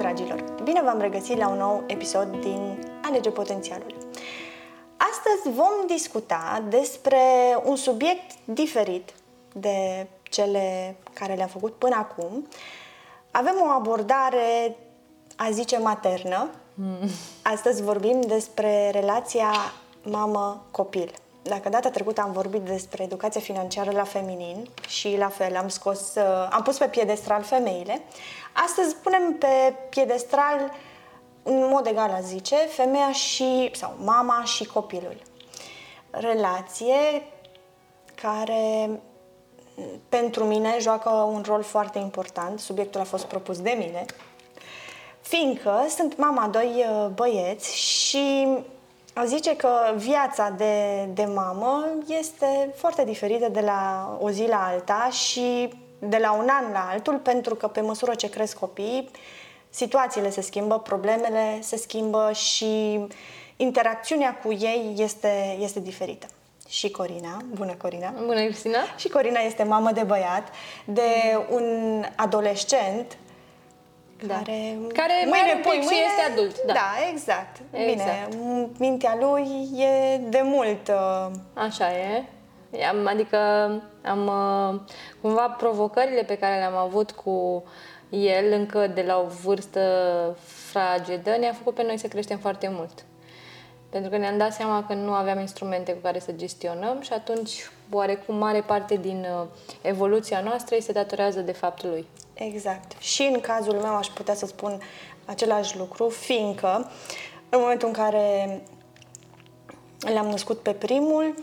dragilor! Bine v-am regăsit la un nou episod din Alege Potențialul. Astăzi vom discuta despre un subiect diferit de cele care le-am făcut până acum. Avem o abordare, a zice, maternă. Mm. Astăzi vorbim despre relația mamă-copil. Dacă data trecută am vorbit despre educația financiară la feminin și la fel am scos, uh, am pus pe piedestral femeile, astăzi punem pe piedestral în mod egal aș zice, femeia și, sau mama și copilul. Relație care pentru mine joacă un rol foarte important, subiectul a fost propus de mine, fiindcă sunt mama doi uh, băieți și a zice că viața de, de mamă este foarte diferită de la o zi la alta și de la un an la altul, pentru că pe măsură ce cresc copiii, situațiile se schimbă, problemele se schimbă și interacțiunea cu ei este, este diferită. Și Corina, bună Corina! Bună Cristina! Și Corina este mamă de băiat, de un adolescent da. care, care mai are un pic mâine, și este adult. Da, da exact. exact. Bine, mintea lui e de mult... Uh... Așa e. Am, adică am uh, cumva provocările pe care le-am avut cu el încă de la o vârstă fragedă ne-a făcut pe noi să creștem foarte mult. Pentru că ne-am dat seama că nu aveam instrumente cu care să gestionăm și atunci oarecum mare parte din uh, evoluția noastră îi se datorează de faptul lui. Exact. Și în cazul meu aș putea să spun același lucru, fiindcă în momentul în care le-am născut pe primul,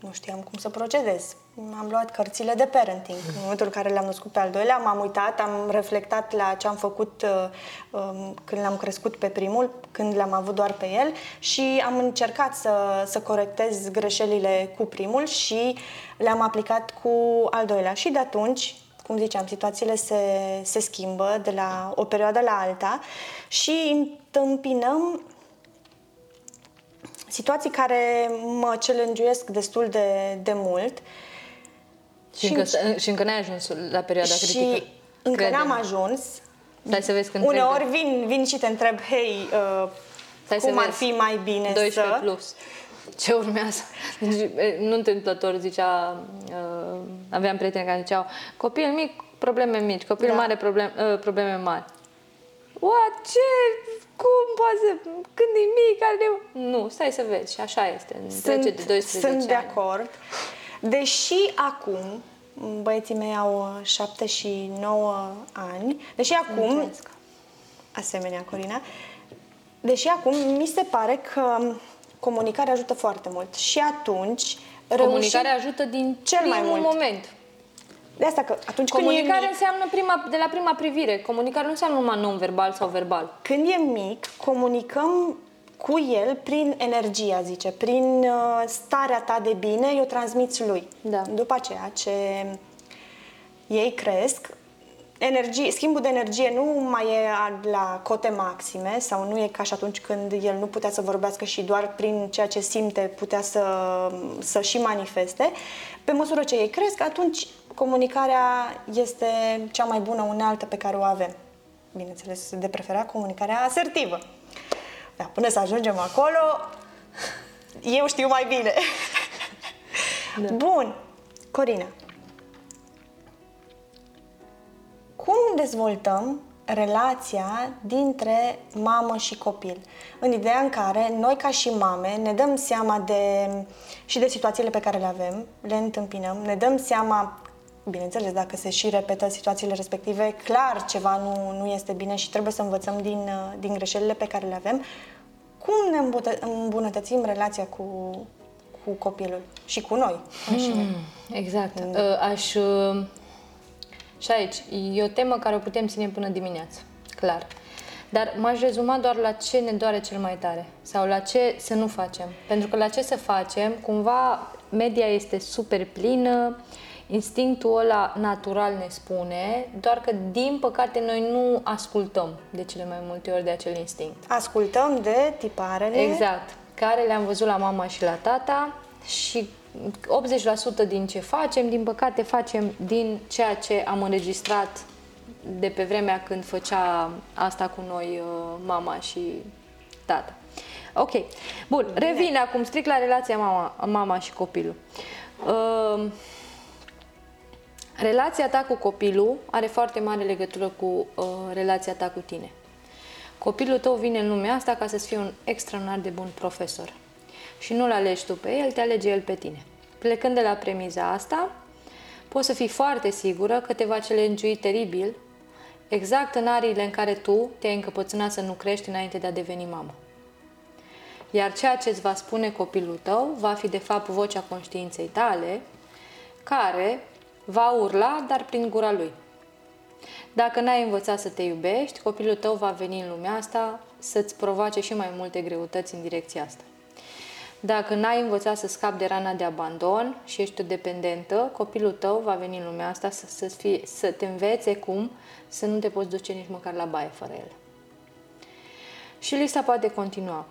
nu știam cum să procedez. Am luat cărțile de parenting. În momentul în care le-am născut pe al doilea, m-am uitat, am reflectat la ce am făcut uh, um, când l-am crescut pe primul, când l-am avut doar pe el și am încercat să, să corectez greșelile cu primul și le-am aplicat cu al doilea. Și de atunci cum ziceam, situațiile se, se schimbă de la o perioadă la alta și întâmpinăm situații care mă celengiuiesc destul de, de mult. Și, și, încă, și încă n-ai ajuns la perioada și critică. Și încă crede n-am ajuns. Dai să vezi când Uneori vin, vin și te întreb, hei, uh, cum ar fi mai bine 12 să... plus. Ce urmează? Deci, nu întâmplător zicea, uh, aveam prieteni care ziceau, copil mic, probleme mici, copil da. mare, problem, uh, probleme mari. What? Ce? Cum poate să... Când e mic, are... Nu, stai să vezi. Și așa este. Sunt, trece de 12 Sunt ani. de acord. Deși acum, băieții mei au 7 și 9 ani, deși acum, Mulțumesc. asemenea, Corina, deși acum mi se pare că comunicarea ajută foarte mult. Și atunci Comunicarea ajută din cel mai mult moment. De asta că atunci Comunicarea când e mic, înseamnă prima, de la prima privire. Comunicarea nu înseamnă numai non-verbal sau verbal. Când e mic, comunicăm cu el prin energia, zice, prin uh, starea ta de bine, eu transmiți lui. Da. După aceea ce ei cresc, energie, schimbul de energie nu mai e la cote maxime sau nu e ca și atunci când el nu putea să vorbească și doar prin ceea ce simte putea să, să și manifeste. Pe măsură ce ei cresc, atunci comunicarea este cea mai bună unealtă pe care o avem. Bineînțeles, de preferat comunicarea asertivă. Da, până să ajungem acolo, eu știu mai bine. Da. Bun. Corina, cum dezvoltăm relația dintre mamă și copil. În ideea în care noi ca și mame ne dăm seama de, și de situațiile pe care le avem, le întâmpinăm, ne dăm seama, bineînțeles, dacă se și repetă situațiile respective, clar ceva nu, nu este bine și trebuie să învățăm din, din greșelile pe care le avem. Cum ne îmbunătățim relația cu, cu copilul și cu noi? Hmm, exact. Mm. Aș și aici, e o temă care o putem ține până dimineață, clar. Dar m-aș rezuma doar la ce ne doare cel mai tare sau la ce să nu facem. Pentru că la ce să facem, cumva media este super plină, instinctul ăla natural ne spune, doar că din păcate noi nu ascultăm de cele mai multe ori de acel instinct. Ascultăm de tiparele. Exact. Care le-am văzut la mama și la tata și 80% din ce facem, din păcate, facem din ceea ce am înregistrat de pe vremea când făcea asta cu noi uh, mama și tata. Ok. Bun, revin acum strict la relația mama, mama și copilul. Uh, relația ta cu copilul are foarte mare legătură cu uh, relația ta cu tine. Copilul tău vine în lumea asta ca să-ți fie un extraordinar de bun profesor. Și nu-l alegi tu pe el, te alege el pe tine. Plecând de la premiza asta, poți să fii foarte sigură că te va challenge teribil exact în ariile în care tu te-ai încăpățânat să nu crești înainte de a deveni mamă. Iar ceea ce îți va spune copilul tău va fi de fapt vocea conștiinței tale, care va urla, dar prin gura lui. Dacă n-ai învățat să te iubești, copilul tău va veni în lumea asta să-ți provoace și mai multe greutăți în direcția asta. Dacă n-ai învățat să scapi de rana de abandon și ești o dependentă, copilul tău va veni în lumea asta să, să, fie, să te învețe cum să nu te poți duce nici măcar la baie fără el. Și lista poate continua.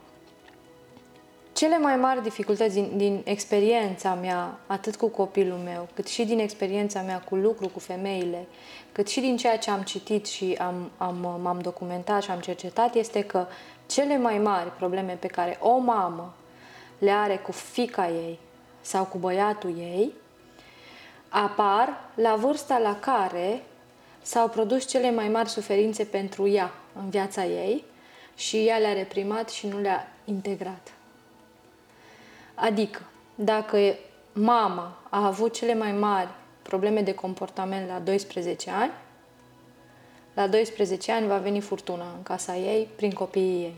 Cele mai mari dificultăți din, din experiența mea, atât cu copilul meu, cât și din experiența mea cu lucru cu femeile, cât și din ceea ce am citit și am, am, m-am documentat și am cercetat, este că cele mai mari probleme pe care o mamă le are cu fica ei sau cu băiatul ei, apar la vârsta la care s-au produs cele mai mari suferințe pentru ea în viața ei și ea le-a reprimat și nu le-a integrat. Adică, dacă mama a avut cele mai mari probleme de comportament la 12 ani, la 12 ani va veni furtuna în casa ei prin copiii ei.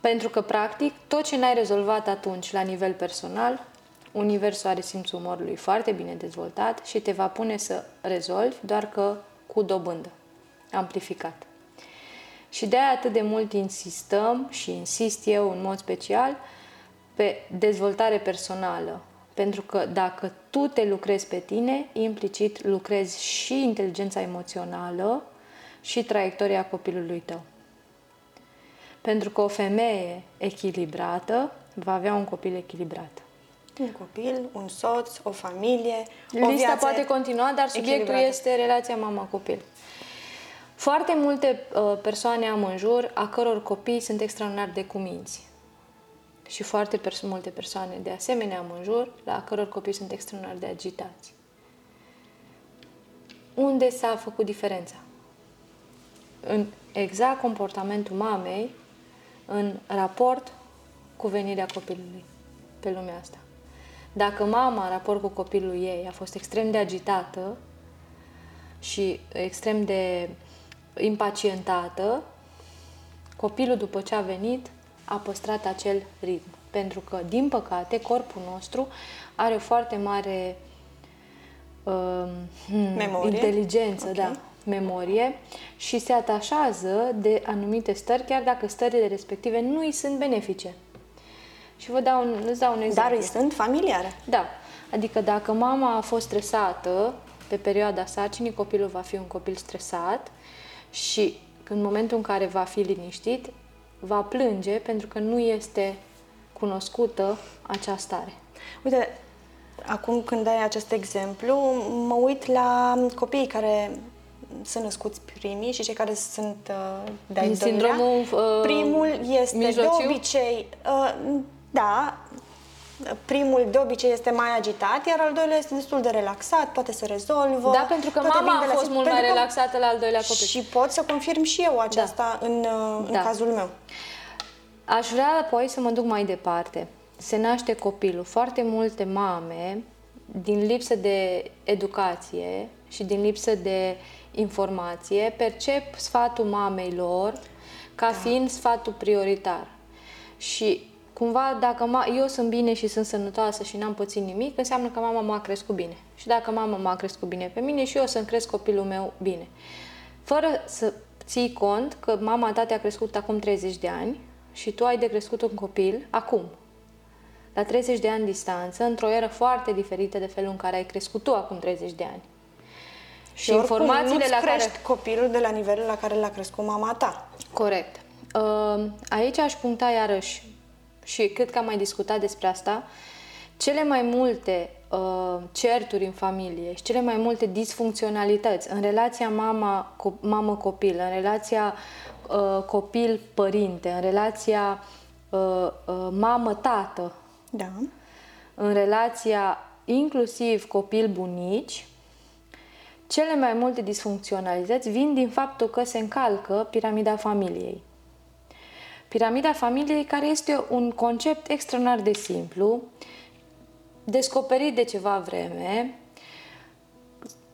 Pentru că, practic, tot ce n-ai rezolvat atunci la nivel personal, Universul are simțul umorului foarte bine dezvoltat și te va pune să rezolvi, doar că cu dobândă, amplificat. Și de aia atât de mult insistăm și insist eu în mod special pe dezvoltare personală. Pentru că dacă tu te lucrezi pe tine, implicit lucrezi și inteligența emoțională și traiectoria copilului tău. Pentru că o femeie echilibrată va avea un copil echilibrat. Un copil, un soț, o familie, o Lista viață poate continua, dar subiectul este relația mama-copil. Foarte multe uh, persoane am în jur a căror copii sunt extraordinar de cuminți. Și foarte pers- multe persoane de asemenea am în jur la căror copii sunt extraordinar de agitați. Unde s-a făcut diferența? În exact comportamentul mamei în raport cu venirea copilului pe lumea asta. Dacă mama, în raport cu copilul ei, a fost extrem de agitată și extrem de impacientată, copilul, după ce a venit, a păstrat acel ritm. Pentru că, din păcate, corpul nostru are o foarte mare uh, Memorie. inteligență, okay. da, memorie și se atașează de anumite stări, chiar dacă stările respective nu îi sunt benefice. Și vă dau un, îți dau un exemplu. Dar îi sunt familiare. Da. Adică dacă mama a fost stresată pe perioada sarcinii, copilul va fi un copil stresat și în momentul în care va fi liniștit, va plânge pentru că nu este cunoscută acea stare. Uite, acum când ai acest exemplu, mă uit la copiii care sunt născuți primii și cei care sunt uh, de-ai Sindromul uh, Primul este mijlociu? de obicei, uh, da, primul de obicei este mai agitat, iar al doilea este destul de relaxat, poate să rezolvă. Da, pentru că mama a fost mult mai relaxată la al doilea copil. Și pot să confirm și eu aceasta da. în, în da. cazul meu. Aș vrea apoi să mă duc mai departe. Se naște copilul. Foarte multe mame, din lipsă de educație și din lipsă de informație, percep sfatul mamei lor ca da. fiind sfatul prioritar. Și cumva dacă ma- eu sunt bine și sunt sănătoasă și n-am pățit nimic, înseamnă că mama m-a crescut bine. Și dacă mama m-a crescut bine pe mine și eu să-mi cresc copilul meu bine. Fără să ții cont că mama ta te-a crescut acum 30 de ani și tu ai de crescut un copil acum. La 30 de ani distanță, într-o eră foarte diferită de felul în care ai crescut tu acum 30 de ani. Și, și informațiile la care copilul de la nivelul la care l-a crescut mama ta. Corect. Uh, aici aș puncta iarăși și cred că am mai discutat despre asta, cele mai multe uh, certuri în familie și cele mai multe disfuncționalități în relația mama, co- mamă-copil, în relația uh, copil-părinte, în relația uh, uh, mamă-tată, Da. în relația inclusiv copil-bunici, cele mai multe disfuncționalități vin din faptul că se încalcă piramida familiei. Piramida familiei care este un concept extraordinar de simplu, descoperit de ceva vreme,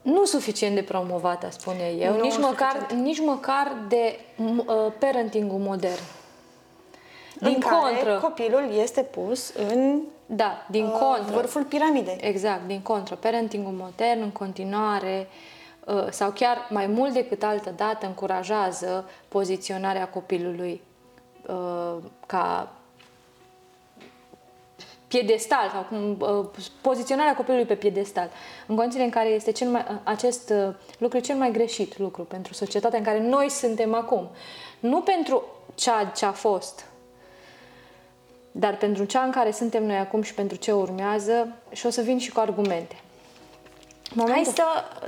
nu suficient de promovat, aș spune eu, Nu nici măcar, suficient. nici măcar de uh, parenting-ul modern. Din în care contră, copilul este pus în da, din uh, contră. vârful piramidei. Exact, din contră. Parentingul modern în continuare uh, sau chiar mai mult decât altă dată încurajează poziționarea copilului uh, ca piedestal sau cum, uh, poziționarea copilului pe piedestal. În condițiile în care este cel mai, uh, acest uh, lucru cel mai greșit lucru pentru societatea în care noi suntem acum. Nu pentru ceea ce a fost, dar pentru cea în care suntem noi acum și pentru ce urmează, și o să vin și cu argumente. Hai să,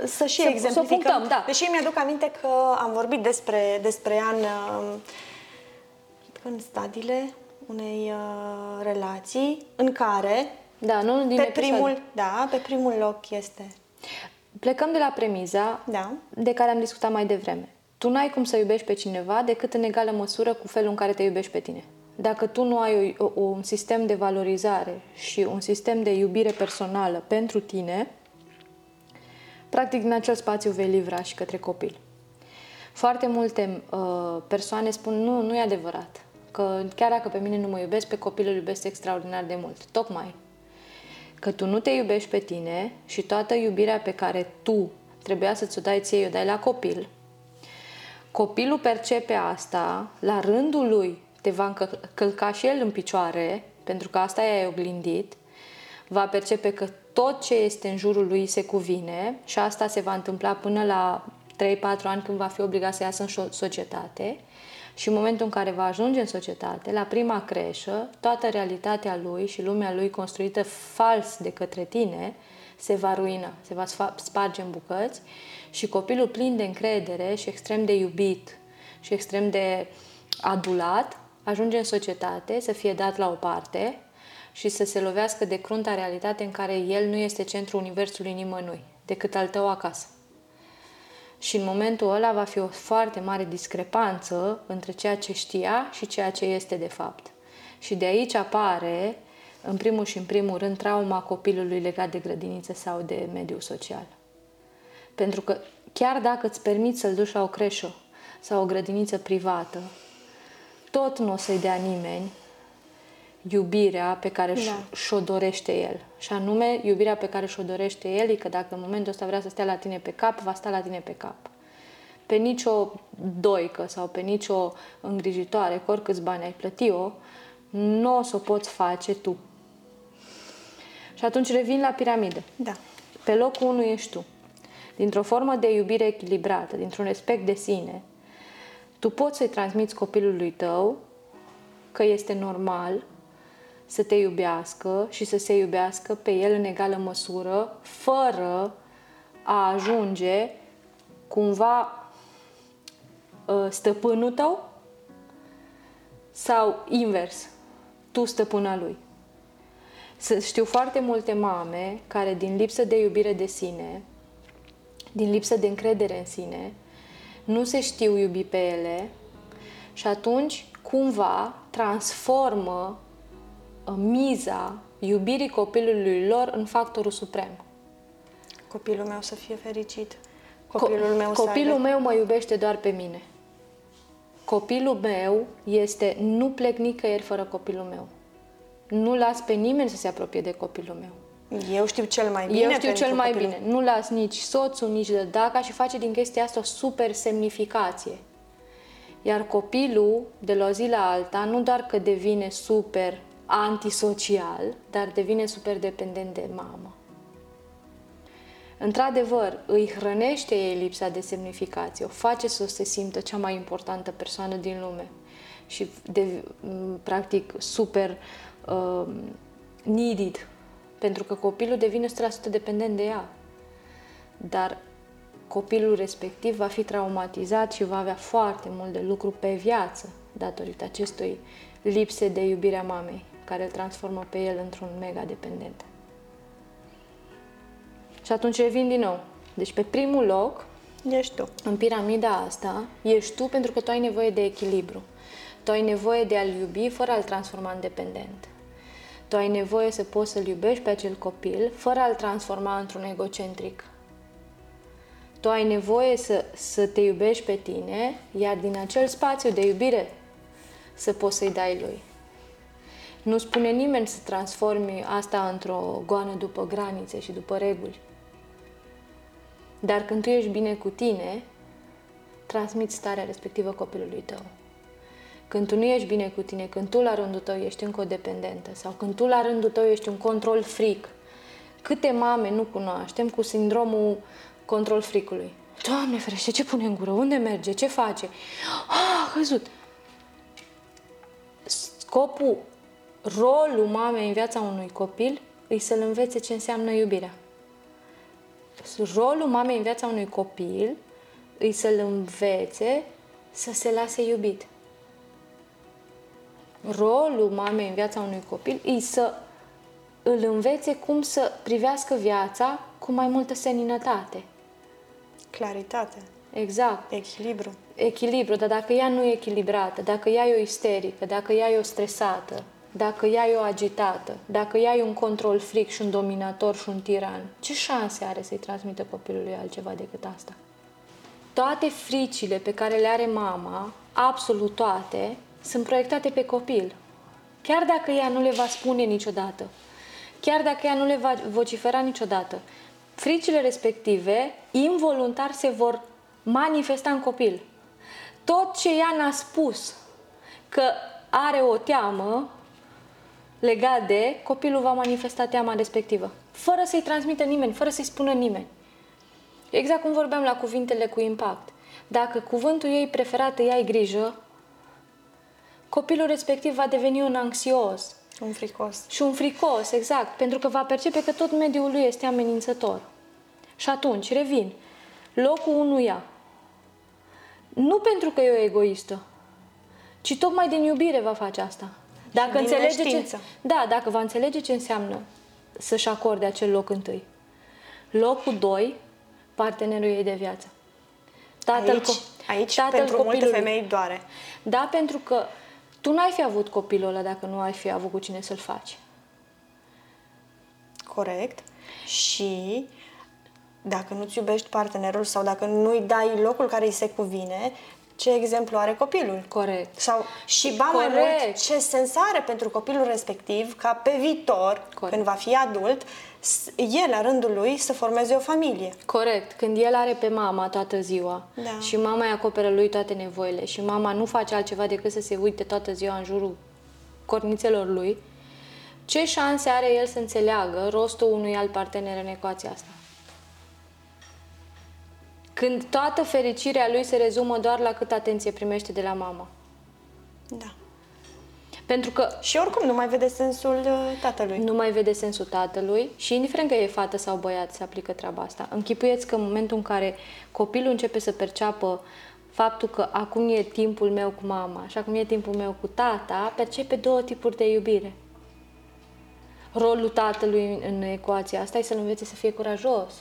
să și Să- să exemplificăm. punctăm, da. Deși mi-aduc aminte că am vorbit despre, despre ea în, uh, în stadiile unei uh, relații în care Da, nu din pe episod. primul, da, pe primul loc este Plecăm de la premiza Da. de care am discutat mai devreme. Tu n-ai cum să iubești pe cineva decât în egală măsură cu felul în care te iubești pe tine. Dacă tu nu ai o, o, un sistem de valorizare și un sistem de iubire personală pentru tine, practic din acel spațiu vei livra și către copil. Foarte multe uh, persoane spun nu, nu e adevărat, că chiar dacă pe mine nu mă iubesc, pe copil îl iubesc extraordinar de mult. Tocmai că tu nu te iubești pe tine și toată iubirea pe care tu trebuia să ți-o dai ție, o dai la copil, copilul percepe asta, la rândul lui te va încă- călca și el în picioare, pentru că asta i-ai oglindit, va percepe că tot ce este în jurul lui se cuvine și asta se va întâmpla până la 3-4 ani când va fi obligat să iasă în șo- societate și în momentul în care va ajunge în societate, la prima creșă, toată realitatea lui și lumea lui construită fals de către tine se va ruina, se va sfa- sparge în bucăți și copilul plin de încredere și extrem de iubit și extrem de adulat ajunge în societate să fie dat la o parte și să se lovească de crunta realitate în care el nu este centrul universului nimănui, decât al tău acasă. Și în momentul ăla va fi o foarte mare discrepanță între ceea ce știa și ceea ce este de fapt. Și de aici apare, în primul și în primul rând, trauma copilului legat de grădiniță sau de mediul social. Pentru că chiar dacă îți permiți să-l duci la o creșă sau o grădiniță privată, tot nu o să-i dea nimeni iubirea pe care Da. și-o dorește el. Și anume, iubirea pe care și-o dorește el e că dacă în momentul ăsta vrea să stea la tine pe cap, va sta la tine pe cap. Pe nicio doică sau pe nicio îngrijitoare, cu oricâți bani ai plăti-o, nu o să o poți face tu. Și atunci revin la piramidă. Da. Pe locul 1 ești tu. Dintr-o formă de iubire echilibrată, dintr-un respect de sine, tu poți să-i transmiți copilului tău că este normal să te iubească și să se iubească pe el în egală măsură, fără a ajunge cumva ă, stăpânul tău sau invers, tu stăpâna lui. Să știu foarte multe mame care din lipsă de iubire de sine, din lipsă de încredere în sine, nu se știu iubi pe ele și atunci cumva transformă uh, miza iubirii copilului lor în factorul suprem. Copilul meu să fie fericit. Copilul meu să Copilul aibă... meu mă iubește doar pe mine. Copilul meu este, nu plec nicăieri fără copilul meu. Nu las pe nimeni să se apropie de copilul meu. Eu știu cel mai bine Eu știu pentru cel mai copilul. bine. Nu las nici soțul, nici de daca și face din chestia asta o super semnificație. Iar copilul, de la o zi la alta, nu doar că devine super antisocial, dar devine super dependent de mamă. Într-adevăr, îi hrănește ei lipsa de semnificație, o face să se simtă cea mai importantă persoană din lume și, de, m, practic, super uh, needed Pentru că copilul devine 100% dependent de ea. Dar copilul respectiv va fi traumatizat și va avea foarte mult de lucru pe viață datorită acestui lipse de iubirea mamei, care îl transformă pe el într-un mega dependent. Și atunci revin din nou. Deci pe primul loc, Ești tu. în piramida asta, ești tu pentru că tu ai nevoie de echilibru. Tu ai nevoie de a-l iubi fără a-l transforma în dependent. Tu ai nevoie să poți să-l iubești pe acel copil fără a-l transforma într-un egocentric. Tu ai nevoie să, să te iubești pe tine, iar din acel spațiu de iubire să poți să-i dai lui. Nu spune nimeni să transformi asta într-o goană după granițe și după reguli. Dar când tu ești bine cu tine, transmiți starea respectivă copilului tău. Când tu nu ești bine cu tine, când tu la rândul tău ești încă o dependentă sau când tu la rândul tău ești un control fric, câte mame nu cunoaștem cu sindromul control fricului? Doamne ferește, ce pune în gură? Unde merge? Ce face? Ah, a căzut! Scopul, rolul mamei în viața unui copil îi să-l învețe ce înseamnă iubirea. Rolul mamei în viața unui copil îi să-l învețe să se lase iubit. Rolul mamei în viața unui copil îi să îl învețe cum să privească viața cu mai multă seninătate. Claritate, Exact. echilibru. Echilibru, dar dacă ea nu e echilibrată, dacă ea e o isterică, dacă ea e o stresată, dacă ea e o agitată, dacă ea e un control fric și un dominator și un tiran, ce șanse are să-i transmită copilului altceva decât asta? Toate fricile pe care le are mama, absolut toate, sunt proiectate pe copil. Chiar dacă ea nu le va spune niciodată, chiar dacă ea nu le va vocifera niciodată, fricile respective, involuntar, se vor manifesta în copil. Tot ce ea n-a spus că are o teamă legat de, copilul va manifesta teama respectivă. Fără să-i transmită nimeni, fără să-i spună nimeni. Exact cum vorbeam la cuvintele cu impact. Dacă cuvântul ei preferat îi ai grijă, copilul respectiv va deveni un anxios Un fricos. și un fricos, exact, pentru că va percepe că tot mediul lui este amenințător. Și atunci, revin, locul unuia. Nu pentru că e o egoistă, ci tocmai din iubire va face asta. Dacă din înțelege ce, neștiință. da, dacă va înțelege ce înseamnă să-și acorde acel loc întâi. Locul doi, partenerul ei de viață. Tatăl, Aici, co- aici tatăl pentru multe copilului. femei doare. Da, pentru că tu n-ai fi avut copilul ăla dacă nu ai fi avut cu cine să-l faci. Corect. Și dacă nu-ți iubești partenerul sau dacă nu-i dai locul care îi se cuvine, ce exemplu are copilul? Corect. Sau și ba mai Corect. mult, ce sens are pentru copilul respectiv ca pe viitor, Corect. când va fi adult, s- el la rândul lui să formeze o familie. Corect. Când el are pe mama toată ziua Da. și mama îi acoperă lui toate nevoile și mama nu face altceva decât să se uite toată ziua în jurul cornițelor lui, ce șanse are el să înțeleagă rostul unui alt partener în ecuația asta? Când toată fericirea lui se rezumă doar la cât atenție primește de la mama. Da. Pentru că Și oricum nu mai vede sensul uh, tatălui. nu mai vede sensul tatălui și indiferent că e fată sau băiat se aplică treaba asta. Închipuieți că în momentul în care copilul începe să perceapă faptul că acum e timpul meu cu mama și acum e timpul meu cu tata, percepe două tipuri de iubire. Rolul tatălui în ecuația asta e să-l învețe să fie curajos.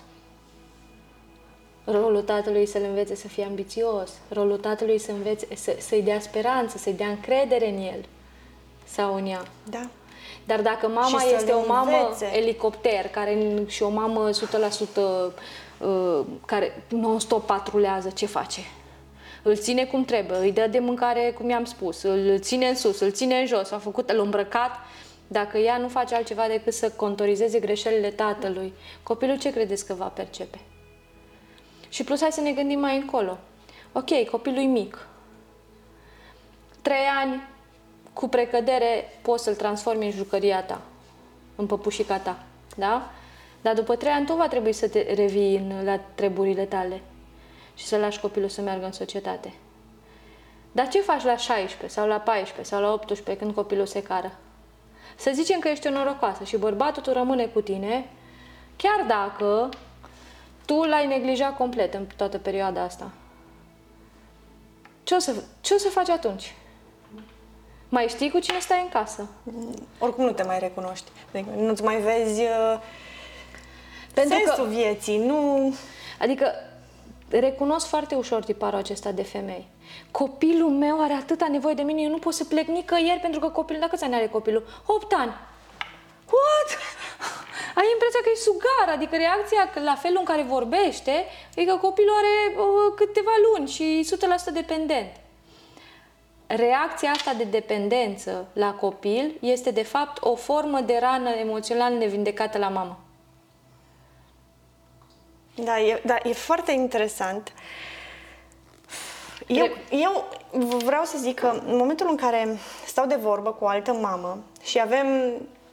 Rolul tatălui e să-l învețe să fie ambițios. Rolul tatălui e să învețe, să, să-i dea speranță, să-i dea încredere în el sau în ea. Da. Dar dacă mama Și să este le o mamă învețe. elicopter care, și o mamă 100% uh, care non-stop patrulează, ce face? Îl ține cum trebuie, îi dă de mâncare cum i-am spus, îl ține în sus, îl ține în jos, a făcut, l îmbrăcat. Dacă ea nu face altceva decât să contorizeze greșelile tatălui, copilul ce credeți că va percepe? Și plus, hai să ne gândim mai încolo. Ok, copilul e mic. Trei ani, cu precădere, poți să-l transformi în jucăria ta, în păpușica ta, da? Dar după trei ani tu va trebui să te revii în, la treburile tale și să lași copilul să meargă în societate. Dar ce faci la 16 sau la 14 sau la 18 când copilul se cară? Să zicem că ești o norocoasă și bărbatul tu rămâne cu tine, chiar dacă tu l-ai neglijat complet în toată perioada asta. Ce o să, ce o să faci atunci? Mai știi cu cine stai în casă? Oricum nu te mai recunoști. Adică nu-ți mai vezi uh, Pentru sensul că, vieții. Nu... Adică recunosc foarte ușor tiparul acesta de femei. Copilul meu are atâta nevoie de mine, eu nu pot să plec nicăieri pentru că copilul, dacă câți ani are copilul? 8 ani. What? Ai impresia că e sugar, adică reacția la felul în care vorbește, e că copilul are uh, câteva luni și 100% dependent. Reacția asta de dependență la copil este de fapt o formă de rană emoțională nevindecată la mamă. Da, e, da, e foarte interesant. Eu, eu vreau să zic că în momentul în care stau de vorbă cu o altă mamă și avem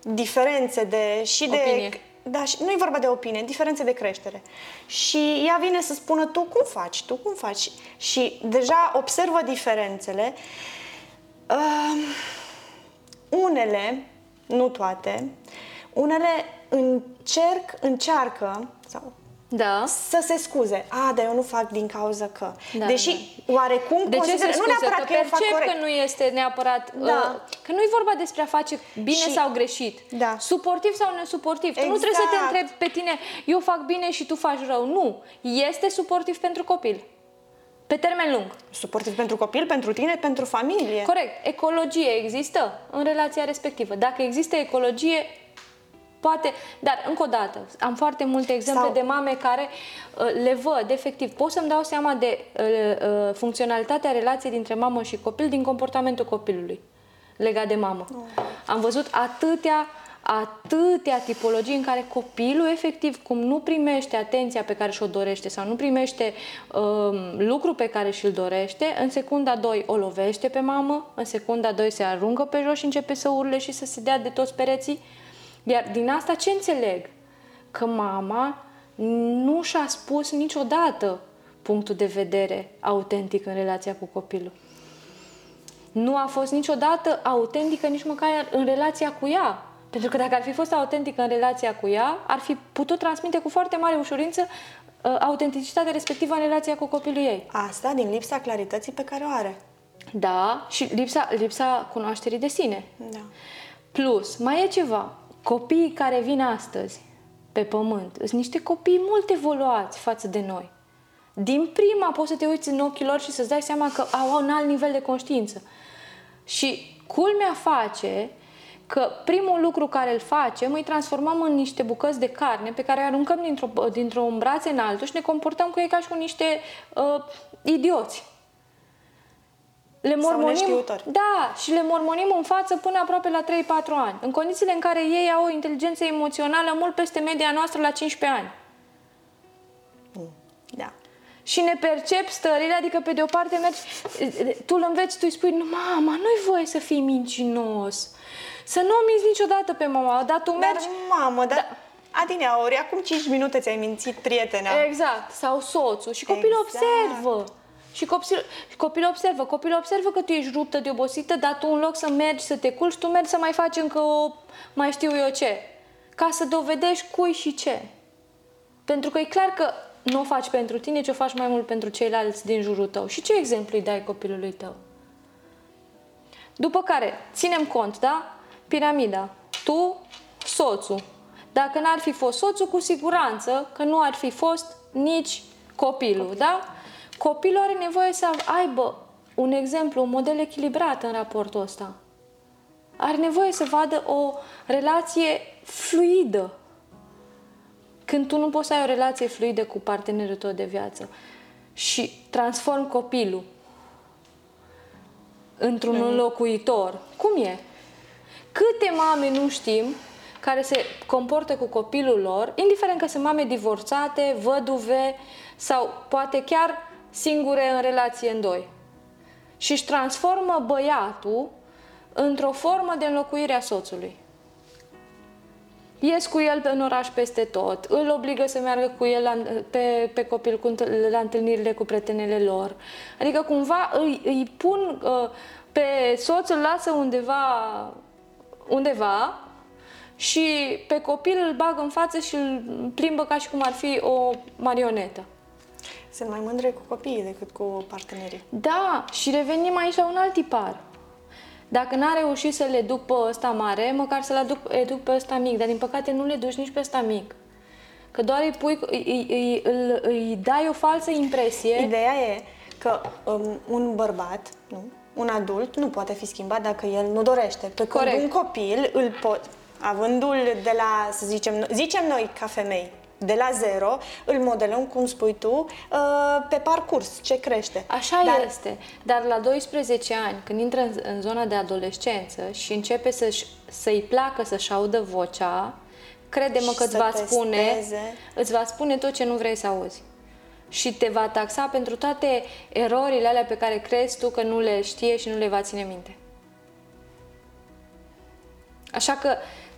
diferențe de și de Opinie. da, și nu e vorba de opinie, diferențe de creștere. Și ea vine să spună tu cum faci, tu cum faci și deja observă diferențele. Uh, unele, nu toate, unele încerc, încearcă sau da. să se scuze. A, dar eu nu fac din cauza că. Da, Deși da. oarecum de ce se nu neapărat că, că eu fac corect. că nu este neapărat Da. uh, că nu e vorba despre a face bine Și- sau greșit. Da. Suportiv sau nesuportiv. Tu nu trebuie să te Exact. întrebi pe tine, eu fac bine și tu faci rău. Nu. Este suportiv pentru copil. Pe termen lung. Suportiv pentru copil, pentru tine, pentru familie. Corect. Ecologie există în relația respectivă. Dacă există ecologie, poate... Dar, încă o dată, am foarte multe exemple Sau- de mame care uh, le văd, efectiv. Pot să-mi dau seama de uh, uh, funcționalitatea relației dintre mamă și copil din comportamentul copilului legat de mamă. Am văzut atâtea atâtea tipologii în care copilul efectiv cum nu primește atenția pe care și-o dorește sau nu primește um, lucru pe care și-l dorește, în secunda 2 o lovește pe mamă, în secunda 2 se aruncă pe jos și începe să urle și să se dea de toți pereții. Iar din asta ce înțeleg? Că mama nu și-a spus niciodată punctul de vedere autentic în relația cu copilul. Nu a fost niciodată autentică nici măcar în relația cu ea. Pentru că dacă ar fi fost autentică în relația cu ea, ar fi putut transmite cu foarte mare ușurință uh, autenticitatea respectivă în relația cu copilul ei. Asta din lipsa clarității pe care o are. Da, și lipsa, lipsa cunoașterii de sine. Da. Plus, mai e ceva. Copiii care vin astăzi pe pământ sunt niște copii mult evoluați față de noi. Din prima poți să te uiți în ochii lor și să-ți dai seama că au un alt nivel de conștiință. Și culmea face că primul lucru care îl facem îi transformăm în niște bucăți de carne pe care îi aruncăm dintr-o, dintr-un braț în altul și ne comportăm cu ei ca și cu niște uh, idioți. Le mormonim, neștiutori. da, și le mormonim în față până aproape la 3-4 ani, în condițiile în care ei au o inteligență emoțională mult peste media noastră la 15 ani. Da. Și ne percep stările, adică pe de o parte mergi, tu îl înveți, tu îi spui, nu, mama, nu-i voie să fii mincinos, să nu o minți niciodată pe mama, dar tu mergi... Dar, mamă, dar... Da. Adinea, ori acum 5 minute ți-ai mințit prietena. Exact, sau soțul. Și copilul Exact. observă. Și copil, și copilul observă. Copilul observă că tu ești ruptă de obosită, dar tu în loc să mergi să te culci, tu mergi să mai faci încă o mai știu eu ce. Ca să dovedești cui și ce. Pentru că e clar că nu o faci pentru tine, ci o faci mai mult pentru ceilalți din jurul tău. Și ce exemplu îi dai copilului tău? După care, ținem cont, da? Piramida. Tu, soțul. Dacă n-ar fi fost soțul, cu siguranță că nu ar fi fost nici copilul, da? Copilul are nevoie să aibă un exemplu, un model echilibrat în raportul ăsta. Are nevoie să vadă o relație fluidă. Când tu nu poți să ai o relație fluidă cu partenerul tău de viață și transform copilul într-un înlocuitor, cum e? Câte mame nu știm care se comportă cu copilul lor, indiferent că sunt mame divorțate, văduve sau poate chiar singure în relație în doi. Și își transformă băiatul într-o formă de înlocuire a soțului. Ies cu el în oraș peste tot, îl obligă să meargă cu el la, pe, pe copil cu, întâl- la întâlnirile cu prietenele lor. Adică cumva îi, îi pun uh, pe soț, îl lasă undeva undeva și pe copil îl bag în față și îl plimbă ca și cum ar fi o marionetă. Sunt mai mândre cu copiii decât cu partenerii. Da, și revenim aici la un alt tipar. Dacă n-a reușit să le duc pe ăsta mare, măcar să-l aduc, educ pe ăsta mic, dar din păcate nu le duci nici pe ăsta mic. Că doar îi, pui, îi, îi, îi, îi dai o falsă impresie. Ideea e că um, un bărbat, nu, un adult, nu poate fi schimbat dacă el nu dorește. Pe când Corect. un copil îl pot, avându-l de la, să zicem, zicem noi ca femei, de la zero, îl modelăm, cum spui tu, uh, pe parcurs, ce crește. Așa Dar Dar... este. Dar la 12 ani, când intră în, în zona de adolescență și începe să-și, să-i placă să-și audă vocea, crede-mă Și că îți să va spune, testeze. îți va spune tot ce nu vrei să auzi. Și te va taxa pentru toate erorile alea pe care crezi tu că nu le știe și nu le va ține minte. Așa că,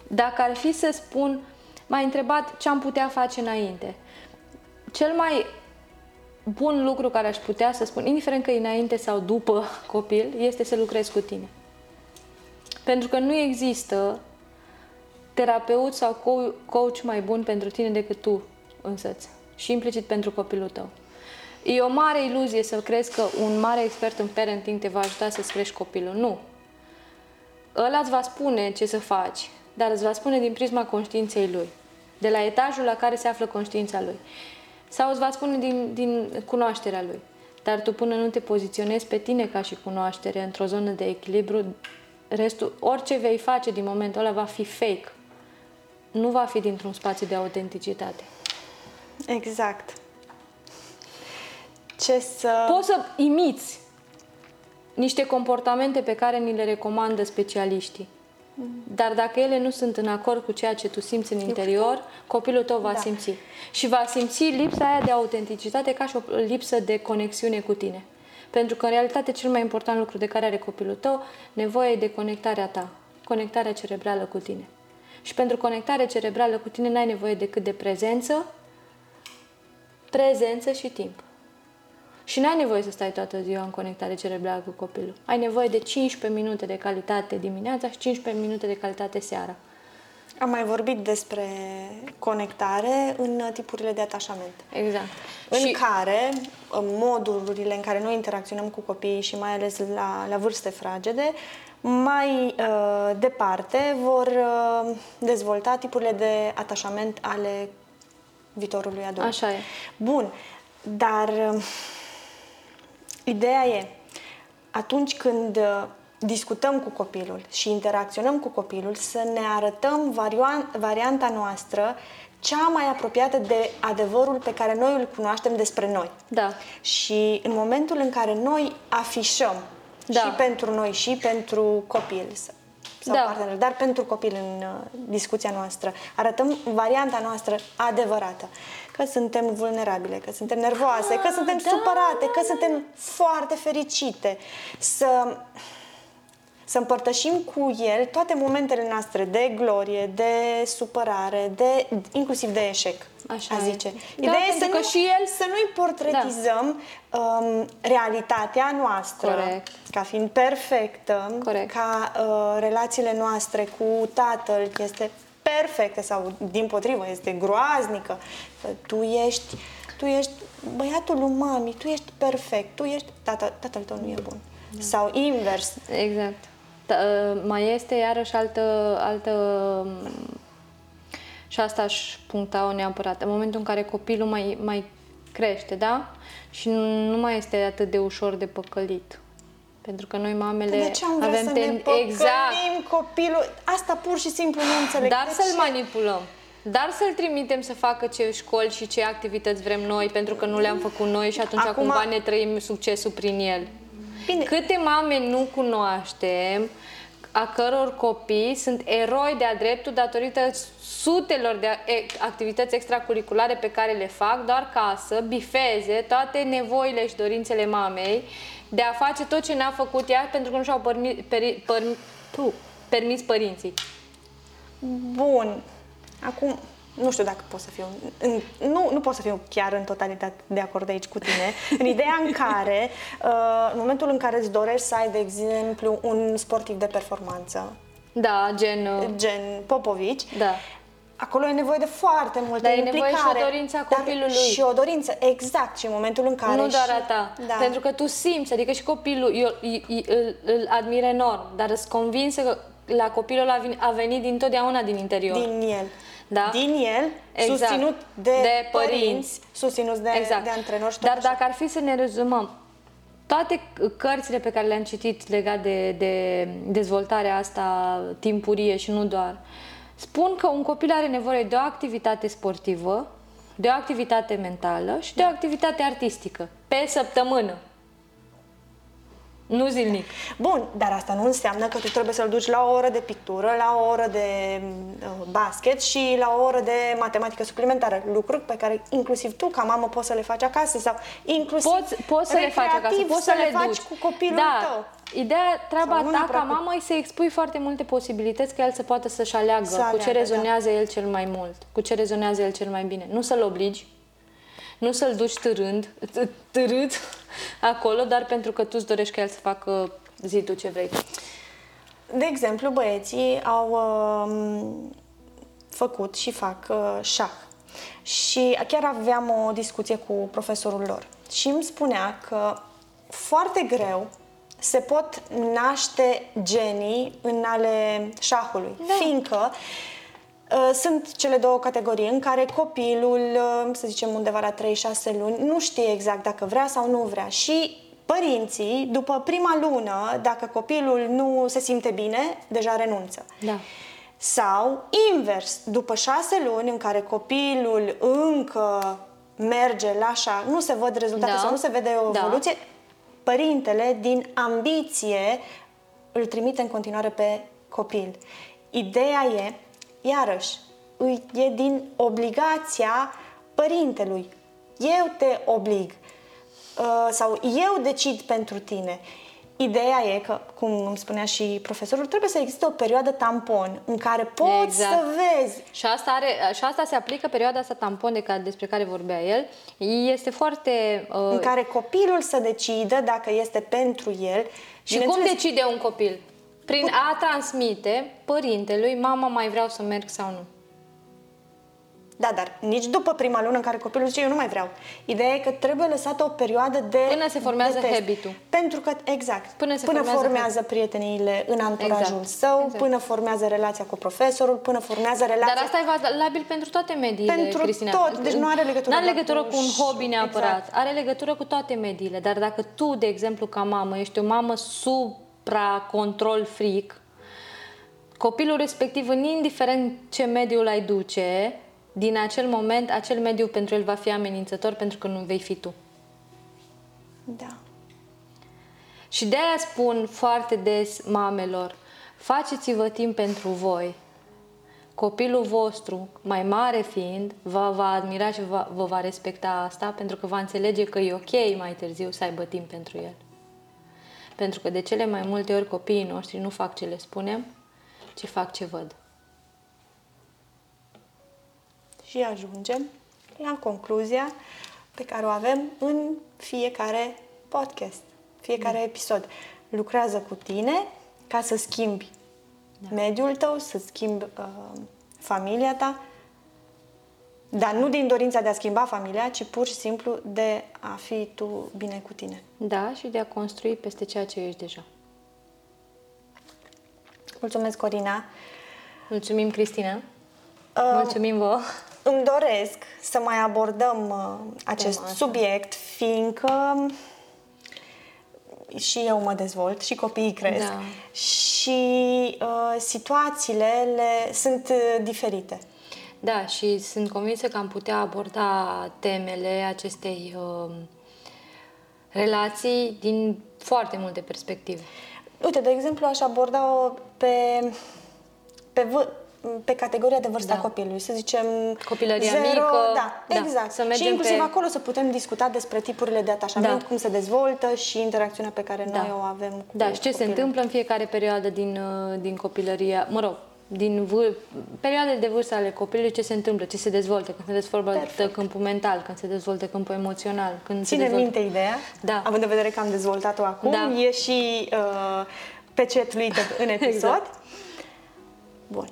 dacă ar fi să spun, m-ai întrebat ce am putea face înainte. Cel mai bun lucru care aș putea să spun, indiferent că e înainte sau după copil, este să lucrezi cu tine. Pentru că nu există terapeut sau co- coach mai bun pentru tine decât tu însăți și implicit pentru copilul tău. E o mare iluzie să crezi că un mare expert în parenting te va ajuta să-ți crești copilul. Nu. Ăla îți va spune ce să faci, dar îți va spune din prisma conștiinței lui, de la etajul la care se află conștiința lui. Sau îți va spune din, din cunoașterea lui. Dar tu până nu te poziționezi pe tine ca și cunoaștere într-o zonă de echilibru, restul, orice vei face din momentul ăla va fi fake. Nu va fi dintr-un spațiu de autenticitate. Exact. Ce să... Poți să imiți niște comportamente pe care ni le recomandă specialiștii. Dar dacă ele nu sunt în acord cu ceea ce tu simți în interior, copilul tău va Da. simți. Și va simți lipsa aia de autenticitate ca și o lipsă de conexiune cu tine. Pentru că, în realitate, cel mai important lucru de care are copilul tău, nevoie e de conectarea ta, conectarea cerebrală cu tine. Și pentru conectare cerebrală cu tine n-ai nevoie decât de prezență, prezență și timp. Și n-ai nevoie să stai toată ziua în conectare cerebrală cu copilul. Ai nevoie de 15 minute de calitate dimineața și 15 minute de calitate seara. Am mai vorbit despre conectare în tipurile de atașament. Exact. În și care în modurile în care noi interacționăm cu copiii și mai ales la, la vârste fragede, mai uh, departe vor uh, dezvolta tipurile de atașament ale viitorului adult. Așa e. Bun, dar uh, ideea e, atunci când uh, discutăm cu copilul și interacționăm cu copilul, să ne arătăm varioan- varianta noastră cea mai apropiată de adevărul pe care noi îl cunoaștem despre noi. Da. Și în momentul în care noi afișăm Da. și pentru noi și pentru copil s- sau Da. partener, dar pentru copil în uh, discuția noastră, arătăm varianta noastră adevărată. Că suntem vulnerabile, că suntem nervoase, că suntem da, supărate, că suntem foarte fericite. Să să împărtășim cu el toate momentele noastre de glorie, de supărare, de inclusiv de eșec, Așa a e. zice. Da, Ideea e să, pentru că nu, și el- să nu-i portretizăm um, realitatea noastră Corect. ca fiind perfectă, Corect. ca uh, relațiile noastre cu tatăl este perfectă sau din potrivă este groaznică. Că Tu ești, tu ești băiatul lui mami, tu ești perfect, tu ești tata, tatăl tău nu e bun. Sau invers. Exact. Da, uh, mai este iarăși altă, altă um, și asta aș puncta-o neapărat. În momentul în care copilul mai, mai crește, da? Și nu, nu mai este atât de ușor de păcălit. Pentru că noi mamele De ce am vrea avem să ne ten- păcălim exact, copilul? Asta pur și simplu nu înțeleg. dar De să-l ce? manipulăm. Dar să-l trimitem să facă ce școli și ce activități vrem noi, pentru că nu le-am făcut noi și atunci Acum- cumva ne trăim succesul prin el. Bine. Câte mame nu cunoaștem a căror copii sunt eroi de-a dreptul datorită sutelor de e- activități extracurriculare pe care le fac doar ca să bifeze toate nevoile și dorințele mamei de a face tot ce n-a făcut ea pentru că nu și-au permis, peri, permi, tu, permis părinții. Bun. Acum, nu știu dacă pot să fiu... În, nu, nu pot să fiu chiar în totalitate de acord aici cu tine. În ideea în care, uh, în momentul în care îți dorești să ai, de exemplu, un sportiv de performanță, Da, gen... uh, gen Popovici, Da. Acolo e nevoie de foarte multă Dar e implicare. nevoie și o dorință a Dar copilului. Și o dorință, exact. Și în momentul în care... Nu doar și, a ta. Da. Pentru că tu simți, adică și copilul, eu îl, îl, îl admir enorm, dar sunt convinsă că la copilul ăla a vin- a venit dintotdeauna din interior. din el. Da? Din el, Exact. susținut de, De părinți, părinți. susținuți de, exact. de antrenori și tot Dar așa. dacă ar fi să ne rezumăm, toate c- cărțile pe care le-am citit legat de, de dezvoltarea asta timpurie și nu doar, spun că un copil are nevoie de o activitate sportivă, de o activitate mentală și de o activitate artistică pe săptămână. Nu zilnic. Bun, dar asta nu înseamnă că tu trebuie să-l duci la o oră de pictură, la o oră de uh, basket și la o oră de matematică suplimentară. Lucruri pe care inclusiv tu, ca mamă, poți să le faci acasă sau inclusiv Poți, poți să le faci acasă, recreativ poți să, le, faci duci. cu copilul da, tău. Ideea, treaba Sau nu ta neapărat ca cu- mamă e să expui foarte multe posibilități ca el să poată să-și aleagă Să cu aleagă, ce da. rezonează el cel mai mult, cu ce rezonează el cel mai bine. Nu să-l obligi, nu să-l duci târând, t- târât acolo, dar pentru că tu îți dorești ca el să facă zi tu ce vrei. De exemplu, băieții au um, făcut și fac uh, șah. Și chiar aveam o discuție cu profesorul lor și îmi spunea că foarte greu se pot naște genii în ale șahului, Da. fiindcă uh, sunt cele două categorii în care copilul, uh, să zicem undeva la 3-6 luni, nu știe exact dacă vrea sau nu vrea și părinții, după prima lună, dacă copilul nu se simte bine, deja renunță. Da. Sau invers, după șase luni în care copilul încă merge la așa, nu se văd rezultate Da. sau nu se vede o Da. evoluție, părintele, din ambiție, îl trimite în continuare pe copil. Ideea e, iarăși, îi- e din obligația părintelui. Eu te oblig uh, sau eu decid pentru tine. Ideea e că, cum îmi spunea și profesorul, trebuie să existe o perioadă tampon în care poți Exact. să vezi Și asta, are, și asta se aplică perioada asta tampon de care, despre care vorbea el. Este foarte... Uh, în care copilul să decidă dacă este pentru el. Și cum Bineînțeles, decide un copil? Prin a transmite părintelui, mama mai vreau să merg sau nu. Da, dar nici după prima lună în care copilul zice eu nu mai vreau. Ideea e că trebuie lăsată o perioadă de Până se formează de test. habit-ul. Pentru că, exact, Până se până formează formează prieteniile în anturajul Exact, său, exact. până formează relația cu profesorul, până formează relația... Dar asta e valabil pentru toate mediile, Pentru Cristina. tot, deci nu are legătură Nu are doar legătură cu cu un ș- hobby neapărat. exact. Are legătură cu toate mediile. Dar dacă tu, de exemplu, ca mamă, ești o mamă supra-control freak, copilul respectiv, în indiferent ce mediu îl ai duce, din acel moment, acel mediu pentru el va fi amenințător pentru că nu vei fi tu. Da. Și de aia spun foarte des mamelor, faceți-vă timp pentru voi. Copilul vostru, mai mare fiind, va, va admira și va, vă va respecta asta pentru că va înțelege că e ok mai târziu să aibă timp pentru el. Pentru că de cele mai multe ori copiii noștri nu fac ce le spunem, ci fac ce văd. Și ajungem la concluzia pe care o avem în fiecare podcast, fiecare episod. Lucrează cu tine ca să schimbi mediul tău, să schimbi uh, familia ta, dar nu din dorința de a schimba familia, ci pur și simplu de a fi tu bine cu tine. Da, și de a construi peste ceea ce ești deja. Mulțumesc, Corina! Mulțumim, Cristina! Uh, Mulțumim vouă! Îmi doresc să mai abordăm uh, acest Tema asta. subiect, fiindcă și eu mă dezvolt și copiii cresc Da. și uh, situațiile le, sunt uh, diferite. Da, și sunt convinsă că am putea aborda temele acestei uh, relații din foarte multe perspective. Uite, de exemplu, aș aborda-o pe, pe, vă, pe categoria de vârstă Da. a copilului, să zicem Copilăria zero, mică, da, da, exact. să și mergem inclusiv pe- acolo să putem discuta despre tipurile de atașament, Da. cum se dezvoltă și interacțiunea pe care noi o avem cu Da, și ce se copilul. întâmplă în fiecare perioadă din, uh, din copilăria, mă rog, din vâr, perioadele de vârstă ale copilului, ce se întâmplă, ce se dezvoltă, când se dezvoltă Perfect. câmpul mental, când se dezvoltă câmpul emoțional, când se Ține dezvoltă... minte ideea, Da. având în vedere că am dezvoltat-o acum, Da. e și uh, pe chat-ul în episod. Exact. Bun.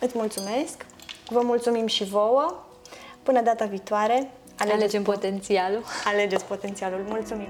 Îți mulțumesc. Vă mulțumim și vouă. Până data viitoare, alegeți, alegeți potențialul. Alegeți potențialul. Mulțumim!